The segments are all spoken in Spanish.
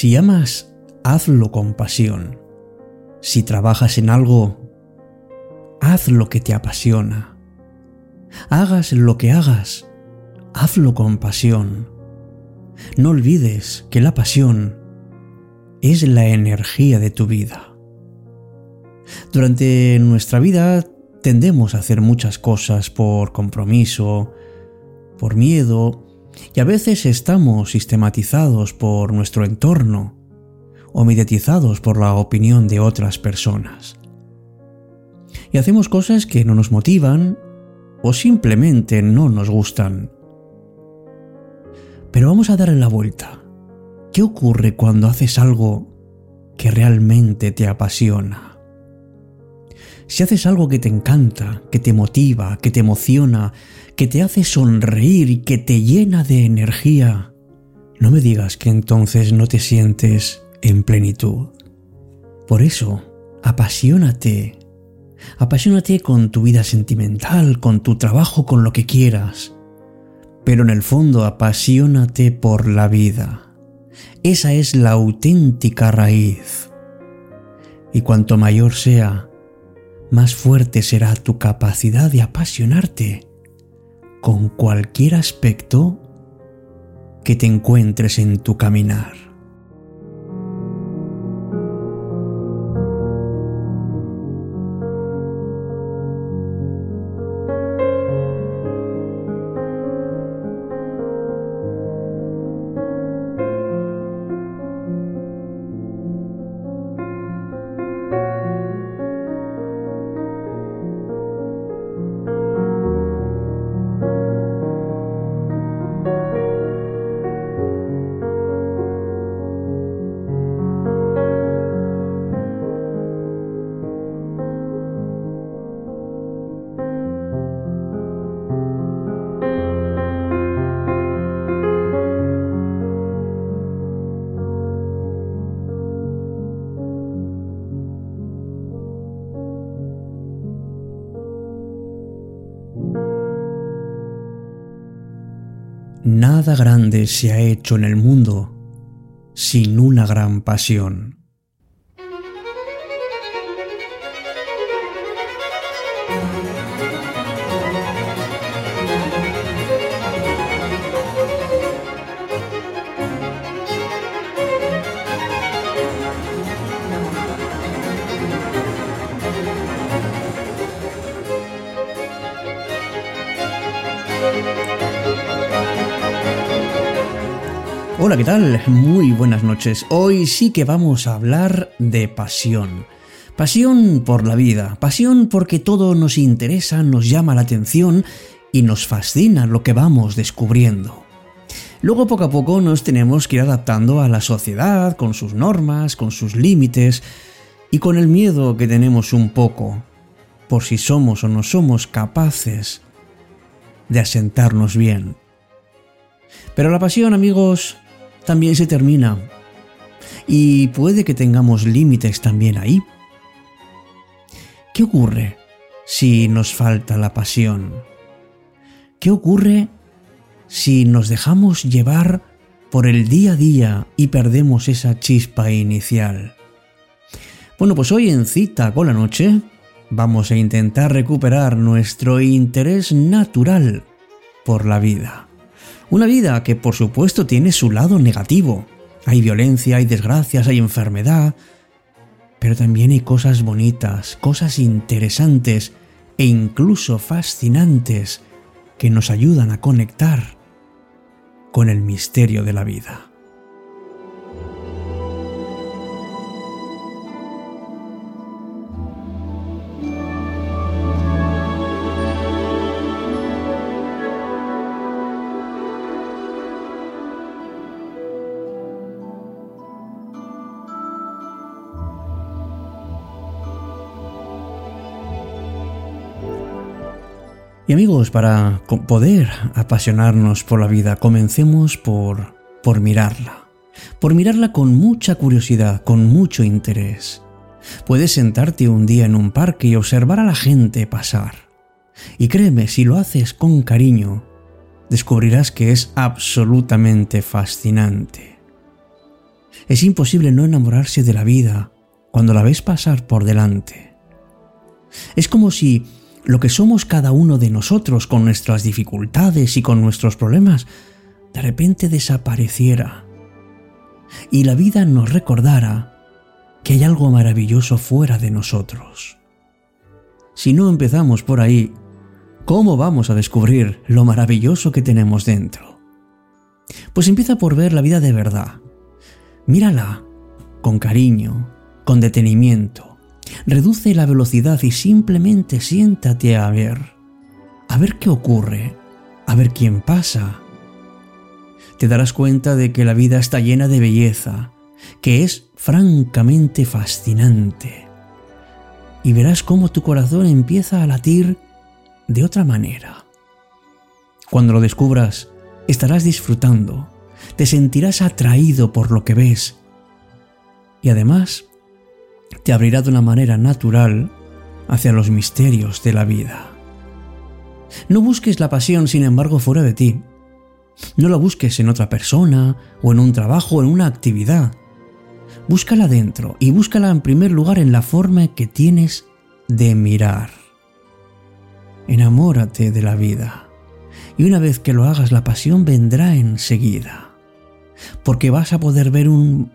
Si amas, hazlo con pasión. Si trabajas en algo, haz lo que te apasiona. Hagas lo que hagas, hazlo con pasión. No olvides que la pasión es la energía de tu vida. Durante nuestra vida tendemos a hacer muchas cosas por compromiso, por miedo, y a veces estamos sistematizados por nuestro entorno o mediatizados por la opinión de otras personas. Y hacemos cosas que no nos motivan o simplemente no nos gustan. Pero vamos a darle la vuelta. ¿Qué ocurre cuando haces algo que realmente te apasiona? Si haces algo que te encanta, que te motiva, que te emociona, que te hace sonreír y que te llena de energía, no me digas que entonces no te sientes en plenitud. Por eso, apasionate. Apasionate con tu vida sentimental, con tu trabajo, con lo que quieras. Pero en el fondo, apasionate por la vida. Esa es la auténtica raíz. Y cuanto mayor sea, más fuerte será tu capacidad de apasionarte con cualquier aspecto que te encuentres en tu caminar. Nada grande se ha hecho en el mundo sin una gran pasión. Hola, ¿qué tal? Muy buenas noches. Hoy sí que vamos a hablar de pasión. Pasión por la vida, pasión porque todo nos interesa, nos llama la atención y nos fascina lo que vamos descubriendo. Luego poco a poco nos tenemos que ir adaptando a la sociedad, con sus normas, con sus límites y con el miedo que tenemos un poco, por si somos o no somos capaces de asentarnos bien. Pero la pasión, amigos, también se termina. Y puede que tengamos límites también ahí. ¿Qué ocurre si nos falta la pasión? ¿Qué ocurre si nos dejamos llevar por el día a día y perdemos esa chispa inicial? Bueno, pues hoy en cita con la noche vamos a intentar recuperar nuestro interés natural por la vida. Una vida que por supuesto tiene su lado negativo. Hay violencia, hay desgracias, hay enfermedad, pero también hay cosas bonitas, cosas interesantes e incluso fascinantes que nos ayudan a conectar con el misterio de la vida. Y amigos, para poder apasionarnos por la vida, comencemos por, por mirarla. Por mirarla con mucha curiosidad, con mucho interés. Puedes sentarte un día en un parque y observar a la gente pasar. Y créeme, si lo haces con cariño, descubrirás que es absolutamente fascinante. Es imposible no enamorarse de la vida cuando la ves pasar por delante. Es como si lo que somos cada uno de nosotros con nuestras dificultades y con nuestros problemas de repente desapareciera y la vida nos recordara que hay algo maravilloso fuera de nosotros. Si no empezamos por ahí, ¿cómo vamos a descubrir lo maravilloso que tenemos dentro? Pues empieza por ver la vida de verdad. Mírala con cariño, con detenimiento. Reduce la velocidad y simplemente siéntate a ver. A ver qué ocurre, a ver quién pasa. Te darás cuenta de que la vida está llena de belleza, que es francamente fascinante. Y verás cómo tu corazón empieza a latir de otra manera. Cuando lo descubras, estarás disfrutando, te sentirás atraído por lo que ves y además te abrirá de una manera natural hacia los misterios de la vida. No busques la pasión, sin embargo, fuera de ti. No la busques en otra persona o en un trabajo o en una actividad. Búscala dentro y búscala en primer lugar en la forma que tienes de mirar. Enamórate de la vida y una vez que lo hagas la pasión vendrá enseguida, porque vas a poder ver un,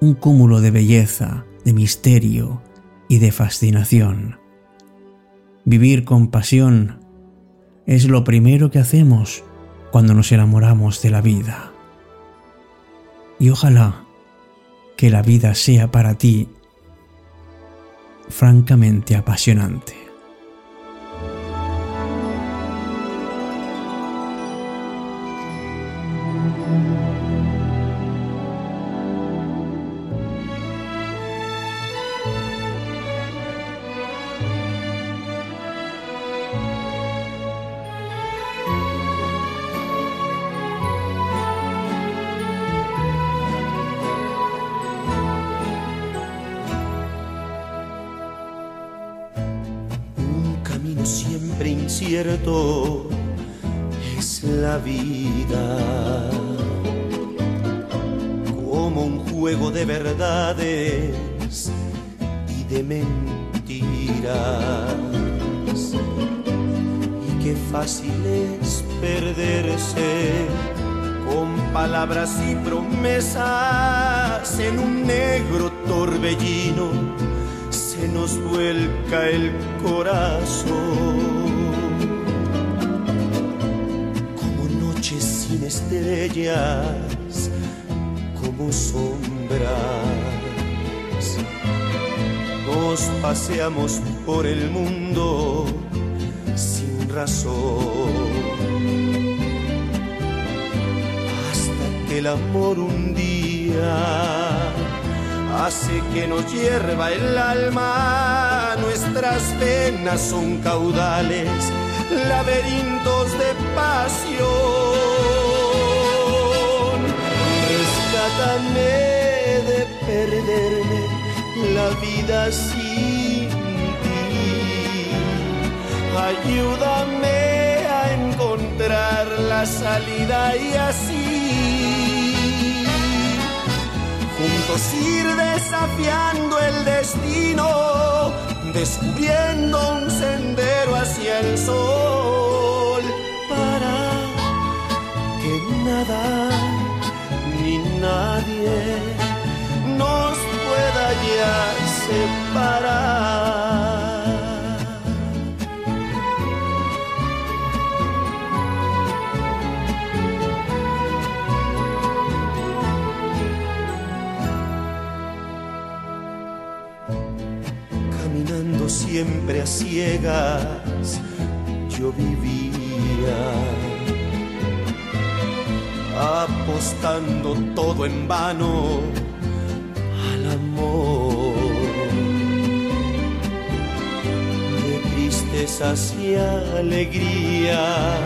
un cúmulo de belleza, de misterio y de fascinación. Vivir con pasión es lo primero que hacemos cuando nos enamoramos de la vida. Y ojalá que la vida sea para ti francamente apasionante. Es la vida, como un juego de verdades y de mentiras. Y qué fácil es perderse con palabras y promesas en un negro torbellino nos vuelca el corazón. Noches sin estrellas, como sombras. Nos paseamos por el mundo sin razón. Hasta que el amor un día hace que nos hierva el alma. Nuestras penas son caudales, laberintos de pasión. Rescátame de perderme la vida sin ti. Ayúdame a encontrar la salida y así juntos ir desafiando el destino, descubriendo un sendero hacia el sol, para que nada nadie nos pueda ya separar. siempre a ciegas yo vivía, apostando todo en vano al amor. De tristezas y alegrías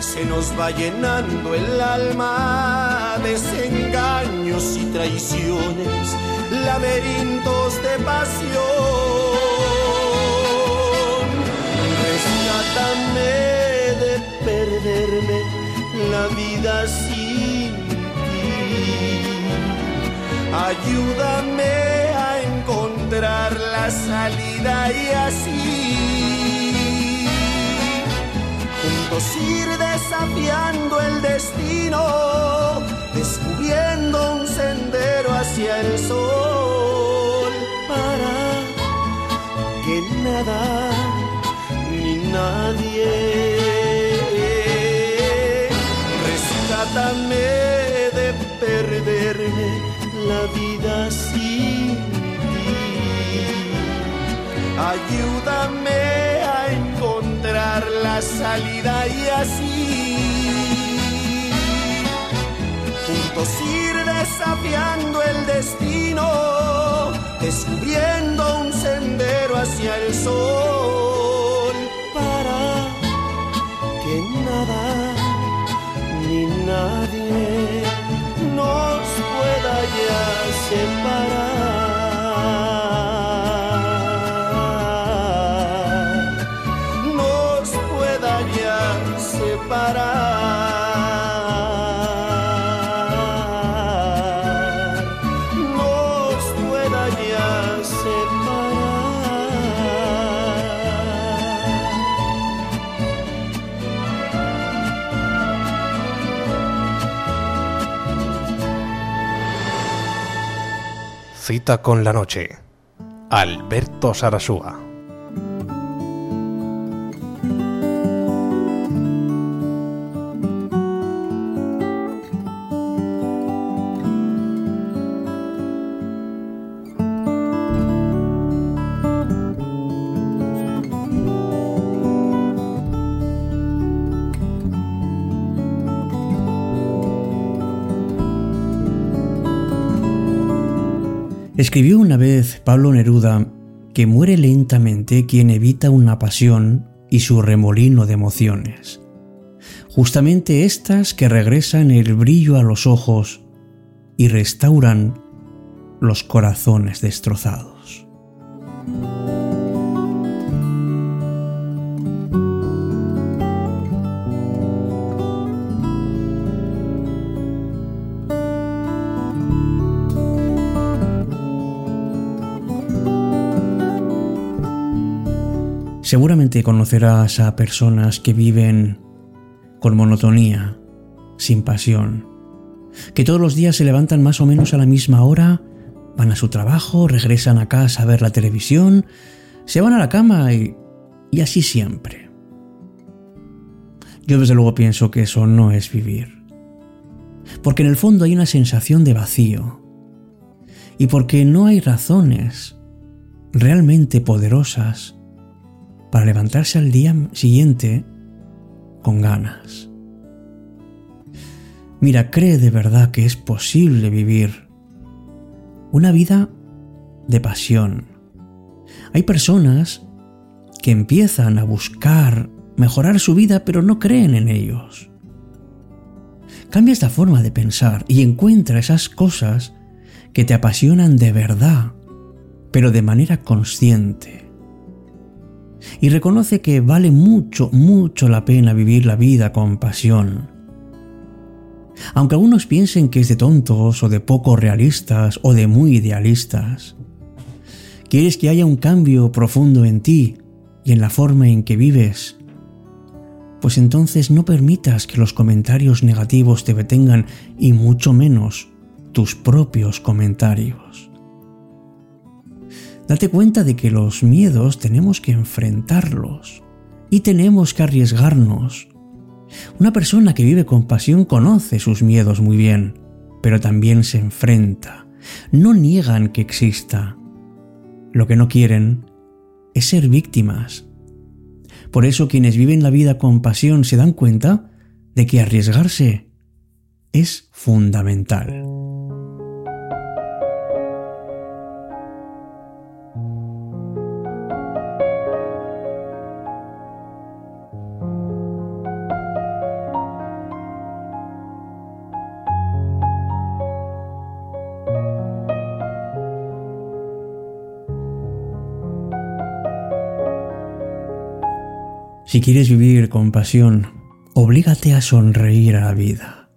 se nos va llenando el alma, desengaños y traiciones, laberintos de pasión de perderme la vida ayúdame a encontrar la salida y así juntos ir desafiando el destino, descubriendo un sendero hacia el sol para que nada ni nadie rescátame de perderme la vida sin ti. Ayúdame a encontrar la salida y así juntos ir desafiando el destino, descubriendo un sendero hacia el sol separar, Cita con la noche. Alberto Sarasúa. Escribió una vez Pablo Neruda que muere lentamente quien evita una pasión y su remolino de emociones. Justamente estas que regresan el brillo a los ojos y restauran los corazones destrozados. Seguramente conocerás a personas que viven con monotonía, sin pasión, que todos los días se levantan más o menos a la misma hora, van a su trabajo, regresan a casa a ver la televisión, se van a la cama y, y así siempre. Yo desde luego pienso que eso no es vivir. Porque en el fondo hay una sensación de vacío. Y porque no hay razones realmente poderosas para levantarse al día siguiente con ganas. Mira, cree de verdad que es posible vivir una vida de pasión. Hay personas que empiezan a buscar mejorar su vida pero no creen en ellos. Cambia esta forma de pensar y encuentra esas cosas que te apasionan de verdad, pero de manera consciente y reconoce que vale mucho, mucho la pena vivir la vida con pasión. Aunque algunos piensen que es de tontos o de poco realistas o de muy idealistas, quieres que haya un cambio profundo en ti y en la forma en que vives, pues entonces no permitas que los comentarios negativos te detengan y mucho menos tus propios comentarios. Date cuenta de que los miedos tenemos que enfrentarlos y tenemos que arriesgarnos. Una persona que vive con pasión conoce sus miedos muy bien, pero también se enfrenta. No niegan que exista. Lo que no quieren es ser víctimas. Por eso quienes viven la vida con pasión se dan cuenta de que arriesgarse es fundamental. Si quieres vivir con pasión, oblígate a sonreír a la vida.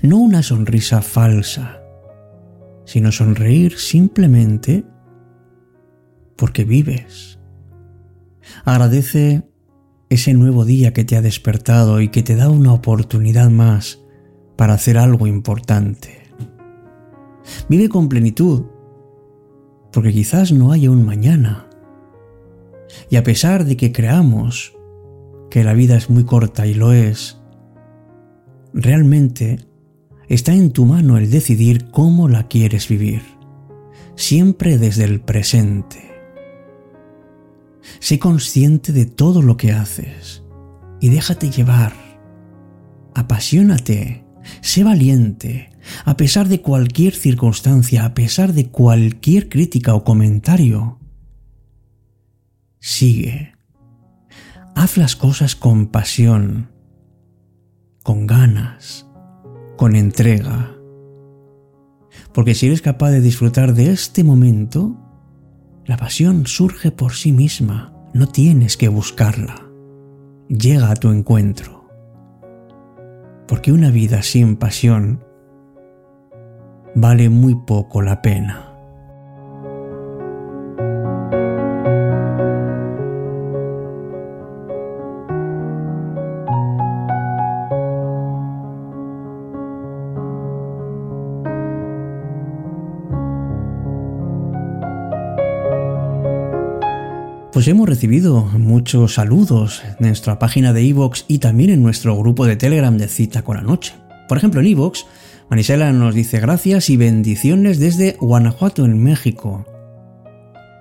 No una sonrisa falsa, sino sonreír simplemente porque vives. Agradece ese nuevo día que te ha despertado y que te da una oportunidad más para hacer algo importante. Vive con plenitud, porque quizás no haya un mañana. Y a pesar de que creamos que la vida es muy corta y lo es, realmente está en tu mano el decidir cómo la quieres vivir, siempre desde el presente. Sé consciente de todo lo que haces y déjate llevar. Apasionate, sé valiente, a pesar de cualquier circunstancia, a pesar de cualquier crítica o comentario. Sigue. Haz las cosas con pasión, con ganas, con entrega. Porque si eres capaz de disfrutar de este momento, la pasión surge por sí misma, no tienes que buscarla. Llega a tu encuentro. Porque una vida sin pasión vale muy poco la pena. Pues hemos recibido muchos saludos en nuestra página de iVoox y también en nuestro grupo de Telegram de Cita con la Noche. Por ejemplo, en iVoox, Marisela nos dice gracias y bendiciones desde Guanajuato, en México.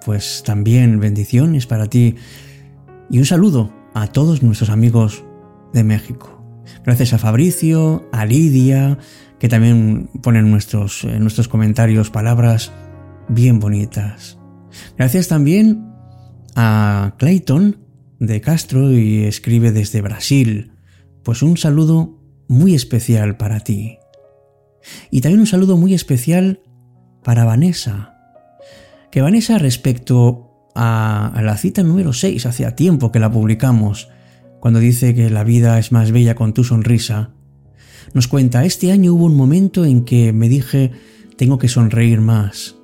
Pues también bendiciones para ti y un saludo a todos nuestros amigos de México. Gracias a Fabricio, a Lidia, que también ponen nuestros, en nuestros comentarios palabras bien bonitas. Gracias también a Clayton de Castro y escribe desde Brasil. Pues un saludo muy especial para ti. Y también un saludo muy especial para Vanessa. Que Vanessa respecto a, la cita número 6, hacía tiempo que la publicamos, cuando dice que la vida es más bella con tu sonrisa, nos cuenta, este año hubo un momento en que me dije, tengo que sonreír más.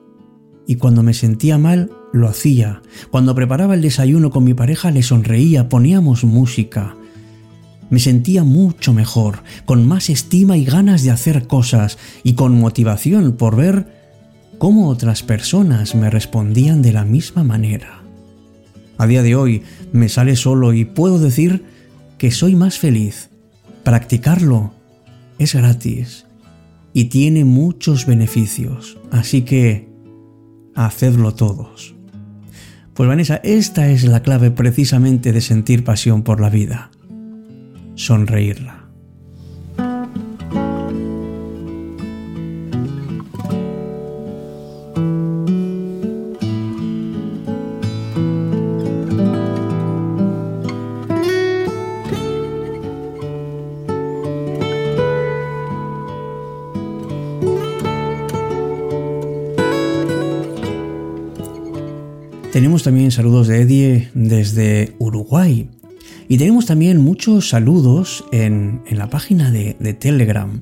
Y cuando me sentía mal, lo hacía. Cuando preparaba el desayuno con mi pareja le sonreía, poníamos música. Me sentía mucho mejor, con más estima y ganas de hacer cosas y con motivación por ver cómo otras personas me respondían de la misma manera. A día de hoy me sale solo y puedo decir que soy más feliz. Practicarlo es gratis y tiene muchos beneficios, así que hacedlo todos. Pues Vanessa, esta es la clave precisamente de sentir pasión por la vida. Sonreírla. Tenemos también saludos de Eddie desde Uruguay. Y tenemos también muchos saludos en, la página de, Telegram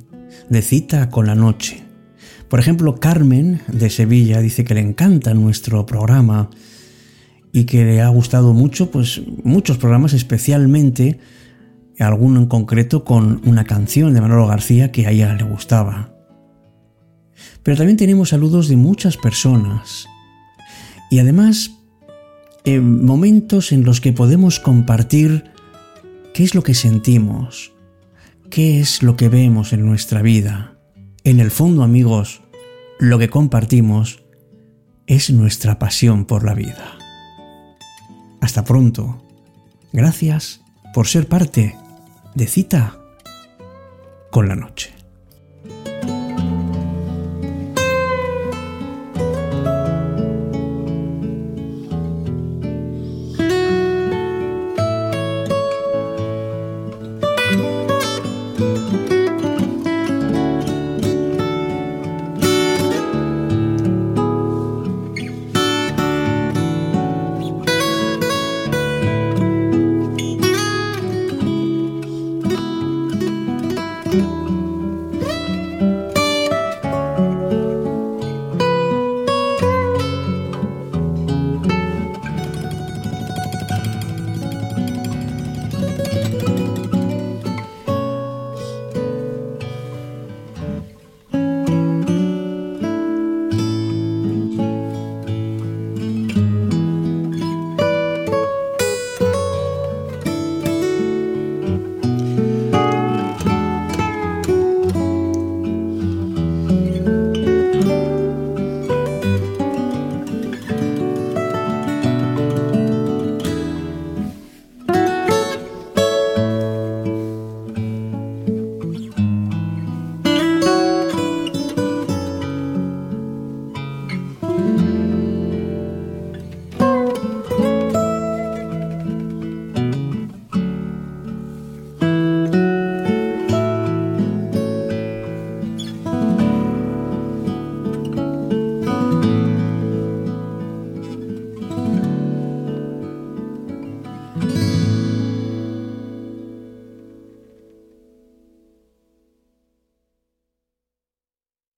de Cita con la Noche. Por ejemplo, Carmen de Sevilla dice que le encanta nuestro programa y que le ha gustado mucho, pues muchos programas, especialmente alguno en concreto con una canción de Manolo García que a ella le gustaba. Pero también tenemos saludos de muchas personas. Y además en momentos en los que podemos compartir qué es lo que sentimos, qué es lo que vemos en nuestra vida. En el fondo, amigos, lo que compartimos es nuestra pasión por la vida. Hasta pronto. Gracias por ser parte de cita con la noche.